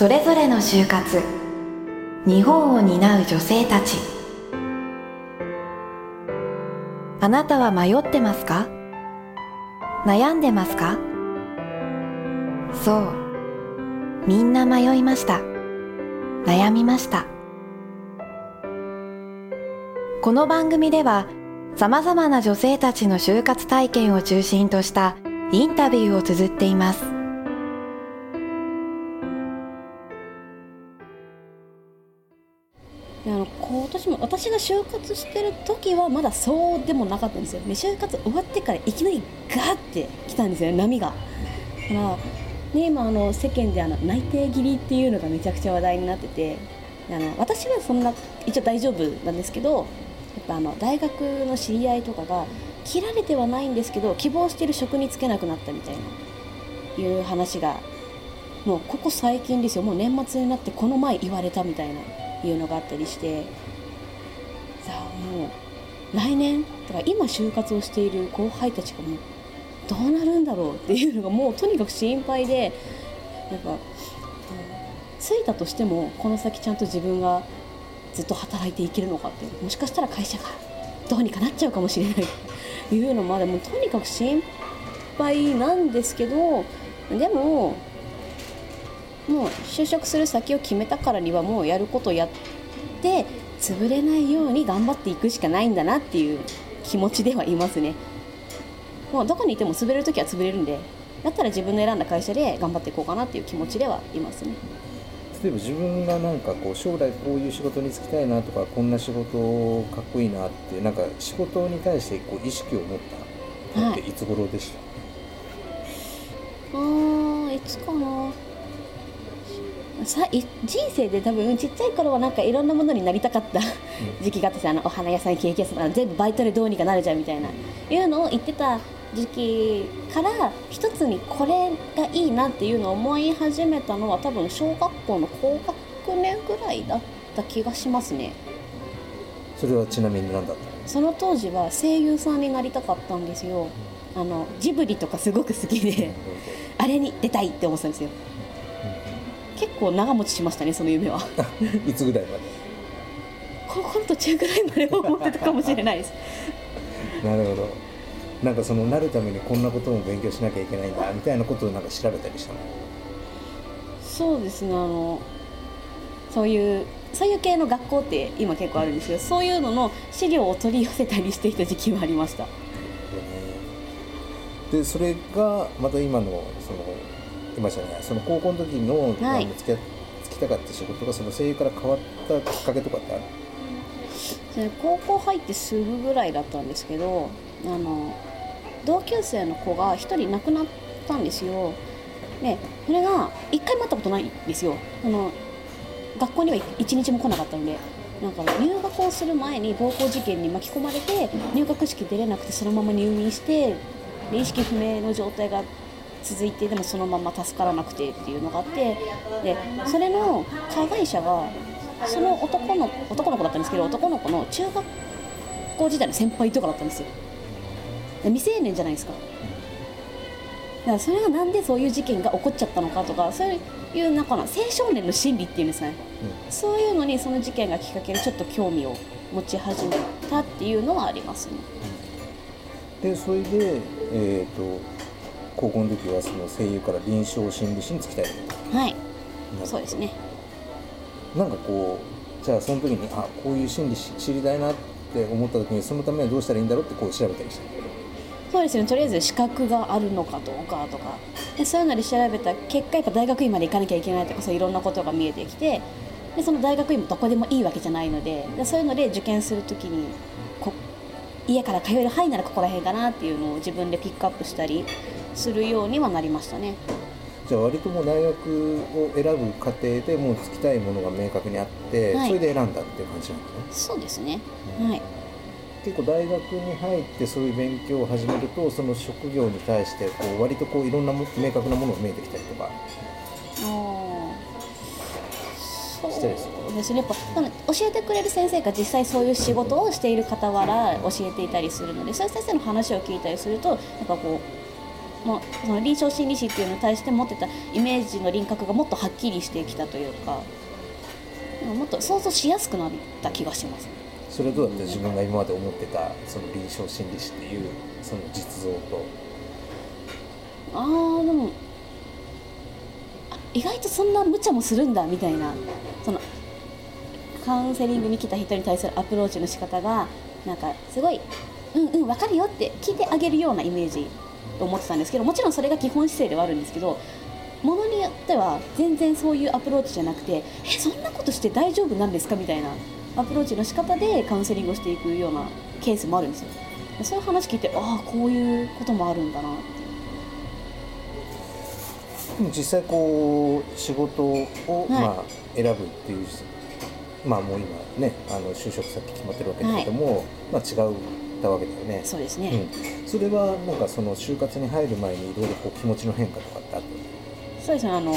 それぞれの就活。日本を担う女性たち。あなたは迷ってますか？悩んでますか？そう。みんな迷いました。悩みました。この番組では様々な女性たちの就活体験を中心としたインタビューを綴っています。であの今年も私が就活してる時はまだそうでもなかったんですよ、ね、就活終わってからいきなりガーって来たんですよ波が。だからね、今あの世間であの内定切りっていうのがめちゃくちゃ話題になってて。あの私はそんな一応大丈夫なんですけどやっぱあの大学の知り合いとかが切られてはないんですけど希望してる職に就けなくなったみたいないう話がもうここ最近ですよ。もう年末になってこの前言われたみたいな。いうのがあったりしてさあもう来年だか今就活をしている後輩たちがもうどうなるんだろうっていうのがもうとにかく心配でなんか、着いたとしてもこの先ちゃんと自分がずっと働いていけるのかってもしかしたら会社がどうにかなっちゃうかもしれないというのまでもとにかく心配なんですけどでももう就職する先を決めたからにはもうやることやって潰れないように頑張っていくしかないんだなっていう気持ちではいますね。もうどこにいても潰れる時は潰れるんでだったら自分の選んだ会社で頑張っていこうかなっていう気持ちではいますね。例えば自分がなんかこう将来こういう仕事に就きたいなとかこんな仕事かっこいいなってなんか仕事に対してこう意識を持ったのってい。つ頃でした、はい、あいつかなさ人生で多分ちっちゃい頃はなんかいろんなものになりたかった時期があってさあのお花屋さんケーキ屋さん全部バイトでどうにかなるじゃんみたいな。いうのを言ってた時期から一つにこれがいいなっていうのを思い始めたのは多分小学校の高学年ぐらいだった気がしますね。それはちなみに何だったその当時は声優さんになりたかったんですよ。あのジブリとかすごく好きであれに出たいって思ってたんですよ結構長持ちしましたねその夢は。いつぐらいまで？高校の途中ぐらいまで思ってたかもしれないです。なるほど。なんかそのなるためにこんなことも勉強しなきゃいけないんだみたいなことをなんか調べたりしたの？そうですねあのそういうそういう系の学校って今結構あるんですけどそういうのの資料を取り寄せたりしていた時期はありました。でそれがまた今のそのいましたね。その高校の時の、はい、つきつきたかった仕事がその声優から変わったきっかけとかってある？高校入ってすぐぐらいだったんですけどあの同級生の子が1人亡くなったんですよ。でそれが1回も会ったことないんですよ。あの学校には1日も来なかったので。なんか入学をする前に暴行事件に巻き込まれて入学式出れなくてそのまま入院して意識不明の状態が続いてでもそのまま助からなくてっていうのがあってでそれの加害者がその男の男の子だったんですけど男の子の中学校時代の先輩とかだったんですよ。未成年じゃないですか。だからそれがなんでそういう事件が起こっちゃったのかとかそういうなんかな青少年の心理っていうんですね、うん、そういうのにその事件がきっかけでちょっと興味を持ち始めたっていうのはありますね。でそれで、えーと高校の時はその声優から臨床心理士に就きたいはい。そうですね。なんかこうじゃあその時にあこういう心理知りたいなって思った時にそのためにはどうしたらいいんだろうってこう調べたりした。そうですね。とりあえず資格があるのかどうかとか。でそういうので調べた結果やっぱ大学院まで行かなきゃいけないとかそういろんなことが見えてきて。でその大学院もどこでもいいわけじゃないので。でそういうので受験する時にこ家から通える範囲ならここら辺かなっていうのを自分でピックアップしたりするようにはなりましたね。じゃあ割ともう大学を選ぶ過程でもうつきたいものが明確にあって、はい、それで選んだっていう感じなんですね。そうですね、うん、はい。結構大学に入ってそういう勉強を始めるとその職業に対してこう割とこういろんな明確なものが見えてきたりとかそうですね。やっぱ教えてくれる先生が実際そういう仕事をしている傍ら教えていたりするのでそういう先生の話を聞いたりするとやっぱこうもうその臨床心理士っていうのに対して持ってたイメージの輪郭がもっとはっきりしてきたというかもっと想像しやすくなった気がします。それどうだった自分が今まで思ってたその臨床心理士っていうその実像と。ああでもあ意外とそんな無茶もするんだみたいな。そのカウンセリングに来た人に対するアプローチの仕方がなんかすごい「うんうん分かるよ」って聞いてあげるようなイメージと思ってたんですけどもちろんそれが基本姿勢ではあるんですけどものによっては全然そういうアプローチじゃなくて「えそんなことして大丈夫なんですか?」みたいなアプローチの仕方でカウンセリングをしていくようなケースもあるんですよ。そういう話聞いてああこういうこともあるんだなって。でも実際こう仕事を、い。まあ選ぶっていうまあもう今ねあの就職先決まってるわけだけども、まあ違うたわけだよね。そうですね、うん、それはなんかその就活に入る前にいろいろこう気持ちの変化とかってあった？そうですね。あの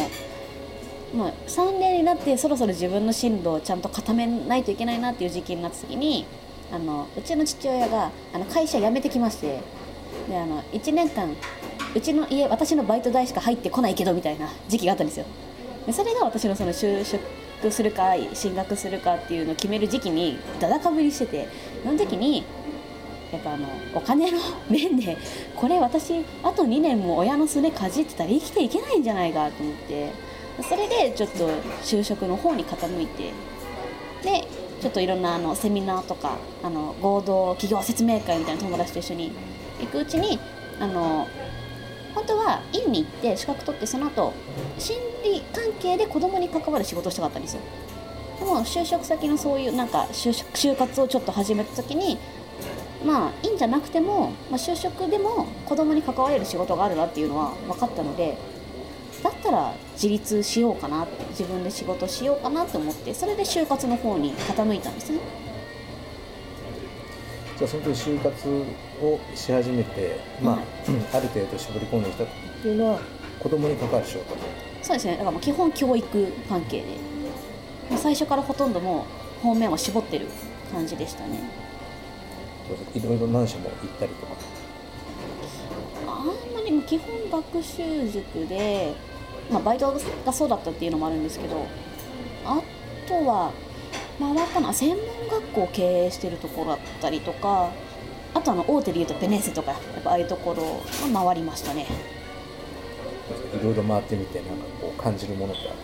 まあ、3年になってそろそろ自分の進路をちゃんと固めないといけないなっていう時期になった時にあのうちの父親があの会社辞めてきましてであの1年間うちの家私のバイト代しか入ってこないけどみたいな時期があったんですよ。でそれが私のその就職するか進学するかっていうのを決める時期にだだかぶりしててその時にやっぱあのお金の面でこれ私あと2年も親のすねかじってたら生きていけないんじゃないかと思ってそれでちょっと就職の方に傾いてでちょっといろんなあのセミナーとかあの合同企業説明会みたいな友達と一緒に行くうちにあの本当は院に行って資格取ってその後心理関係で子供に関わる仕事をしたかったんですよ。でも就職先のそういうなんか就就活をちょっと始めた時にまあいいんじゃなくても、まあ、就職でも子供に関われる仕事があるなっていうのは分かったのでだったら自立しようかなって自分で仕事しようかなと思ってそれで就活の方に傾いたんですね。じゃあその時就活をし始めて、まあはいある程度絞り込んできたっていうのは子供に関わる仕事そうですね。だからもう基本教育関係で。最初からほとんどもう方面を絞ってる感じでしたねいろいろ何社も行ったりとか。あんまり基本学習塾で、まあ、バイトがそうだったっていうのもあるんですけどあとは回ったのは専門学校を経営してるところだったりとかあとあの大手でいうとベネッセとかやっぱああいうところが回りましたね。いろいろ回ってみてなんかこう感じるものってある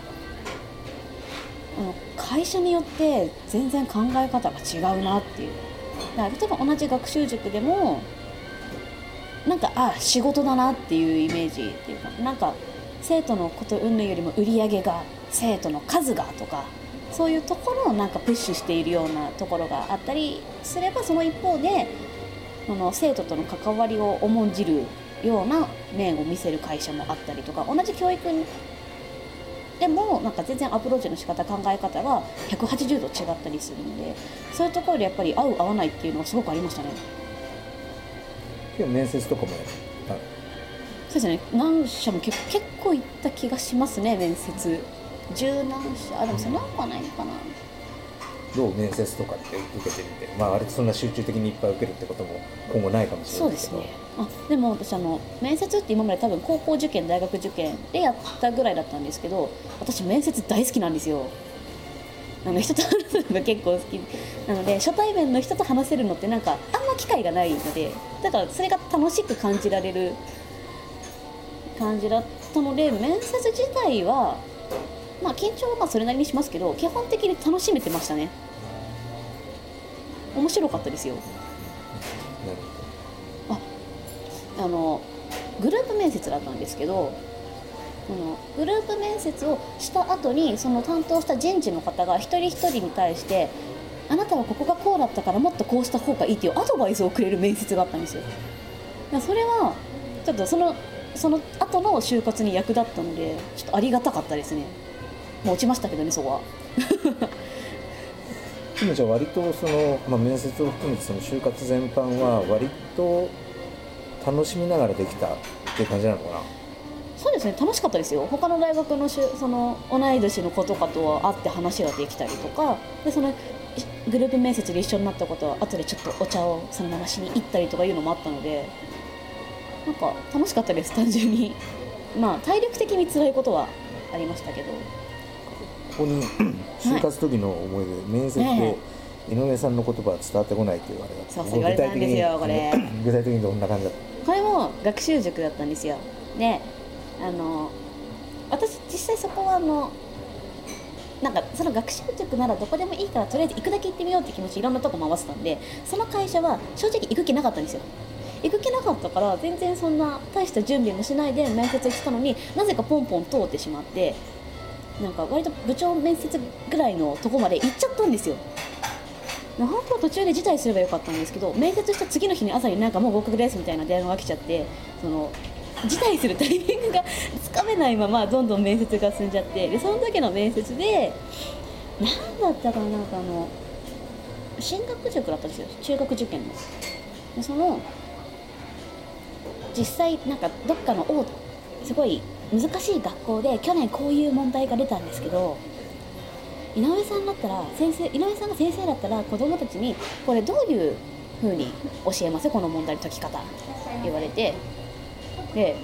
あの会社によって全然考え方が違うなっていうだから例えば同じ学習塾でもなんかあ仕事だなっていうイメージっていうかなんか生徒のこと云々よりも売り上げが生徒の数がとかそういうところをなんかプッシュしているようなところがあったりすればその一方でその生徒との関わりを重んじるような面を見せる会社もあったりとか同じ教育でもなんか全然アプローチの仕方考え方が180度違ったりするのでそういうところでやっぱり合う合わないっていうのがすごくありましたね。面接とかもそうですね。何社も結結構行った気がしますね面接。十何社？あでもそんなことはないのかなどう面接とかって受けてみてまああれそんな集中的にいっぱい受けるってことも今後ないかもしれないけど。そうですね。あでも私あの面接って今まで多分高校受験大学受験でやったぐらいだったんですけど私面接大好きなんですよ。あの人と話すのが結構好きなので初対面の人と話せるのってなんかあんま機会がないのでだからそれが楽しく感じられる感じだったので面接自体はまあ緊張はまあそれなりにしますけど基本的に楽しめてましたね。面白かったですよ。なるほあのグループ面接だったんですけどこのグループ面接をした後にその担当した人事の方が一人一人に対してあなたはここがこうだったからもっとこうした方がいいっていうアドバイスをくれる面接があったんですよ。それはちょっとそのその後の就活に役立ったのでちょっとありがたかったですね落ちましたけどねそこは。ど今じゃあ割とその、まあ、面接を含めてその就活全般は割と楽しみながらできたっていう感じなのかな？そうですね楽しかったですよ。他の大学のしゅその同い年の子とかとは会って話ができたりとかでそのいグループ面接で一緒になったことは後でちょっとお茶をそのまましに行ったりとかいうのもあったのでなんか楽しかったです単純に。まあ体力的に辛いことはありましたけどここに就活時の思い出、面接で井上さんの言葉は伝わってこないって言われた。そうそう言われたんですよこれ。具体的にどんな感じだった？これも学習塾だったんですよ。であの私実際そこはあのなんかその学習塾ならどこでもいいからとりあえず行くだけ行ってみようって気持ちいろんなとこ回してたんでその会社は正直行く気なかったんですよ。行く気なかったから全然そんな大した準備もしないで面接行ってたのになぜかポンポン通ってしまってなんか割と部長面接ぐらいのとこまで行っちゃったんですよ。本当は途中で辞退すればよかったんですけど面接した次の日に朝になんかもう合格ですみたいな電話が来ちゃってその辞退するタイミングがつかめないままどんどん面接が進んじゃってでその時の面接で何だったかななんかあの進学塾だったんですよ。中学受験の。でその実際なんかどっかの大すごい難しい学校で去年こういう問題が出たんですけど井上さんだったら先生井上さんが先生だったら子どもたちにこれどういうふうに教えます？この問題の解き方言われて。で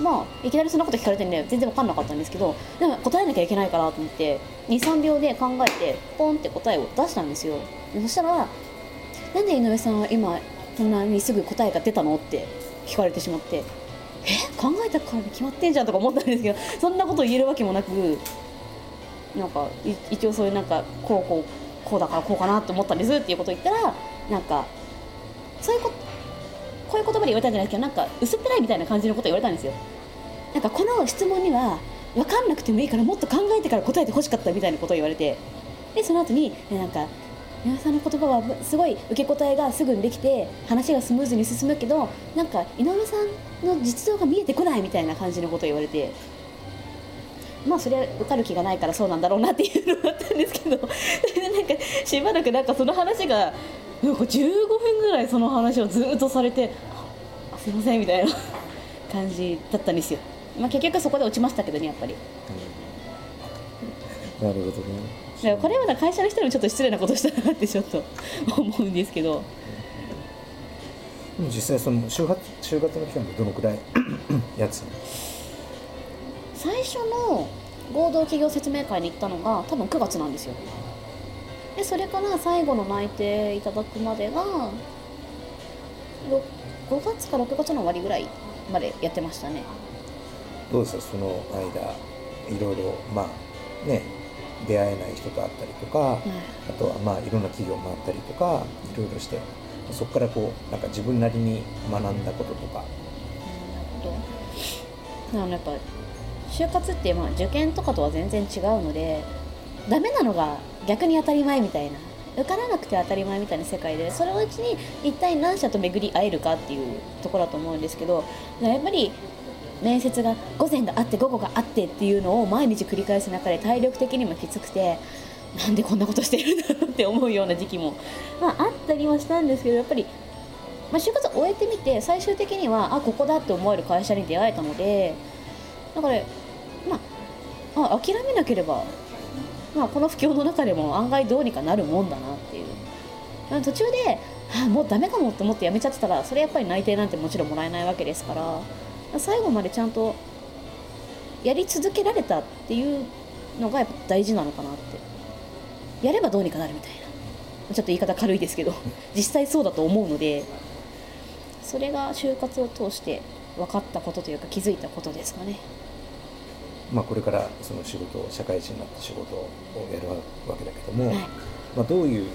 まあいきなりそんなこと聞かれてね全然分かんなかったんですけどでも答えなきゃいけないからと思って23秒で考えてポンって答えを出したんですよ。そしたら「なんで井上さんは今そんなにすぐ答えが出たの?」って聞かれてしまって「え考えたからに決まってんじゃん」とか思ったんですけどそんなこと言えるわけもなくなんか一応そういうなんかこうこうこうだからこうかなと思ったんですっていうことを言ったらなんかそういうことこういう言葉で言われたんじゃないですけどなんか薄っぺらいみたいな感じのこと言われたんですよ。なんかこの質問には分かんなくてもいいからもっと考えてから答えてほしかったみたいなことを言われて。でその後になんか井上さんの言葉はすごい受け答えがすぐにできて話がスムーズに進むけどなんか井上さんの実像が見えてこないみたいな感じのことを言われて。まあそれは受かる気がないからそうなんだろうなっていうのがあったんですけど。なんかしばらくなんかその話がなんか15分ぐらいその話をずっとされてすいませんみたいな感じだったんですよ、まあ、結局そこで落ちましたけどねやっぱり。なるほどね。だこれは会社の人にもちょっと失礼なことしたなってちょっと 思うんですけど。実際その就活就活の期間でどのくらい やつ最初の合同企業説明会に行ったのが多分9月なんですよ。でそれから最後の内定いただくまでがろ5月か6月の終わりぐらいまでやってましたね。どうですか？その間いろいろまあね出会えない人と会ったりとか、あとはまあいろんな企業回ったりとかいろいろしてそこからこうなんか自分なりに学んだこととか。なるほど。やっぱ就活ってまあ受験とかとは全然違うのでダメなのが逆に当たり前みたいな。受からなくて当たり前みたいな世界でそのうちに一体何社と巡り会えるかっていうところだと思うんですけどやっぱり面接が午前があって午後があってっていうのを毎日繰り返す中で体力的にもきつくてなんでこんなことしてるんだろうって思うような時期も、まあ、あったりはしたんですけどやっぱり、まあ、就活を終えてみて最終的にはあここだって思える会社に出会えたのでだからまああ諦めなければまあ、この不況の中でも案外どうにかなるもんだなっていう。途中で、あ、もうダメかもと思ってやめちゃってたらそれやっぱり内定なんてもちろんもらえないわけですから最後までちゃんとやり続けられたっていうのがやっぱ大事なのかなって。やればどうにかなるみたいな。ちょっと言い方軽いですけど。実際そうだと思うので。それが就活を通して分かったことというか気づいたことですかね。まあ、これからその仕事社会人になって仕事をやるわけだけども、はい。まあ、どういう、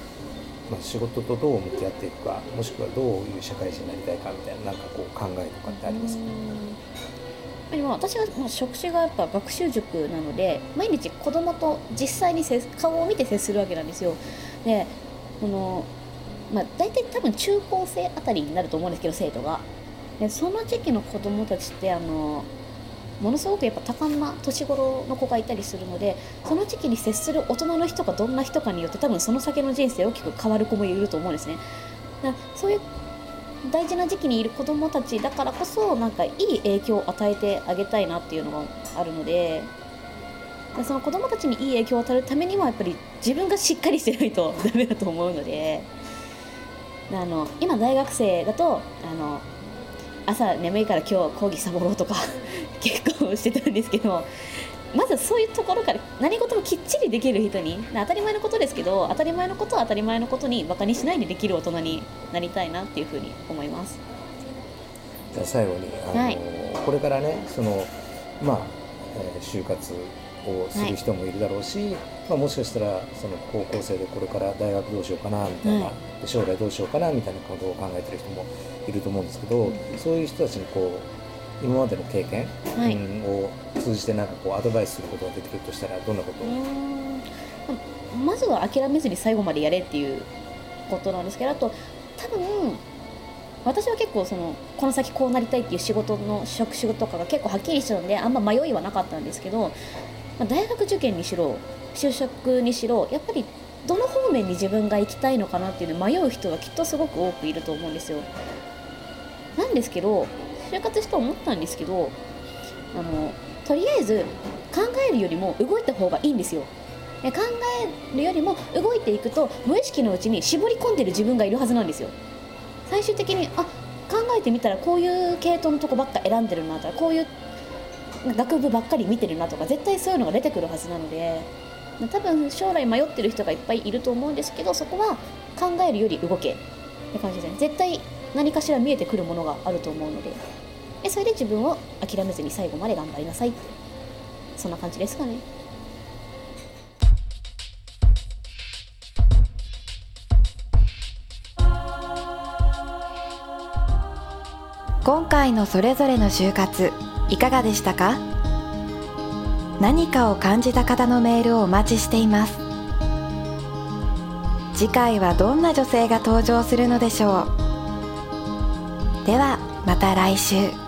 まあ、仕事とどう向き合っていくかもしくはどういう社会人になりたいかみたいななんかこう考えとかってありますか、でも私はまあ職種がやっぱ学習塾なので毎日子供と実際に接顔を見て接するわけなんですよ。でこのまあ、大体多分中高生あたりになると思うんですけど生徒が。でその時期の子供たちってあのものすごくやっぱ多感な年頃の子がいたりするのでその時期に接する大人の人がどんな人かによって多分その先の人生大きく変わる子もいると思うんですね。だからそういう大事な時期にいる子どもたちだからこそなんかいい影響を与えてあげたいなっていうのがあるのでその子どもたちにいい影響を与えるためにはやっぱり自分がしっかりしてないとダメだと思うのであの今大学生だとあの朝眠いから今日講義サボろうとか結構してたんですけどまずそういうところから何事もきっちりできる人に当たり前のことですけど当たり前のことは当たり前のことにバカにしないでできる大人になりたいなっていうふうに思います。じゃあ最後にあの、はい。これからねそのまあ、えー就活をする人もいるだろうし、まあ、もしかしたらその高校生でこれから大学どうしようかなみたいな、はい。で将来どうしようかなみたいなことを考えてる人もいると思うんですけど、そういう人たちにこう今までの経験、はい。うん。を通じてなんかこうアドバイスすることが出てくるとしたらどんなこと？を、まずは諦めずに最後までやれっていうことなんですけどあと多分私は結構そのこの先こうなりたいっていう仕事の職種とかが結構はっきりしてたのであんま迷いはなかったんですけど、まあ、大学受験にしろ就職にしろやっぱりどの方面に自分が行きたいのかなっていうのを迷う人がきっとすごく多くいると思うんですよ。なんですけど就活して思ったんですけどあのとりあえず考えるよりも動いた方がいいんですよ。で考えるよりも動いていくと無意識のうちに絞り込んでる自分がいるはずなんですよ。最終的にあ考えてみたらこういう系統のとこばっか選んでるなとかこういう学部ばっかり見てるなとか絶対そういうのが出てくるはずなので多分将来迷ってる人がいっぱいいると思うんですけどそこは考えるより動けって感じですね。絶対何かしら見えてくるものがあると思うのででそれで自分を諦めずに最後まで頑張りなさいって。そんな感じですかね。今回のそれぞれの就活いかがでしたか？何かを感じた方のメールをお待ちしています。次回はどんな女性が登場するのでしょう？ではまた来週。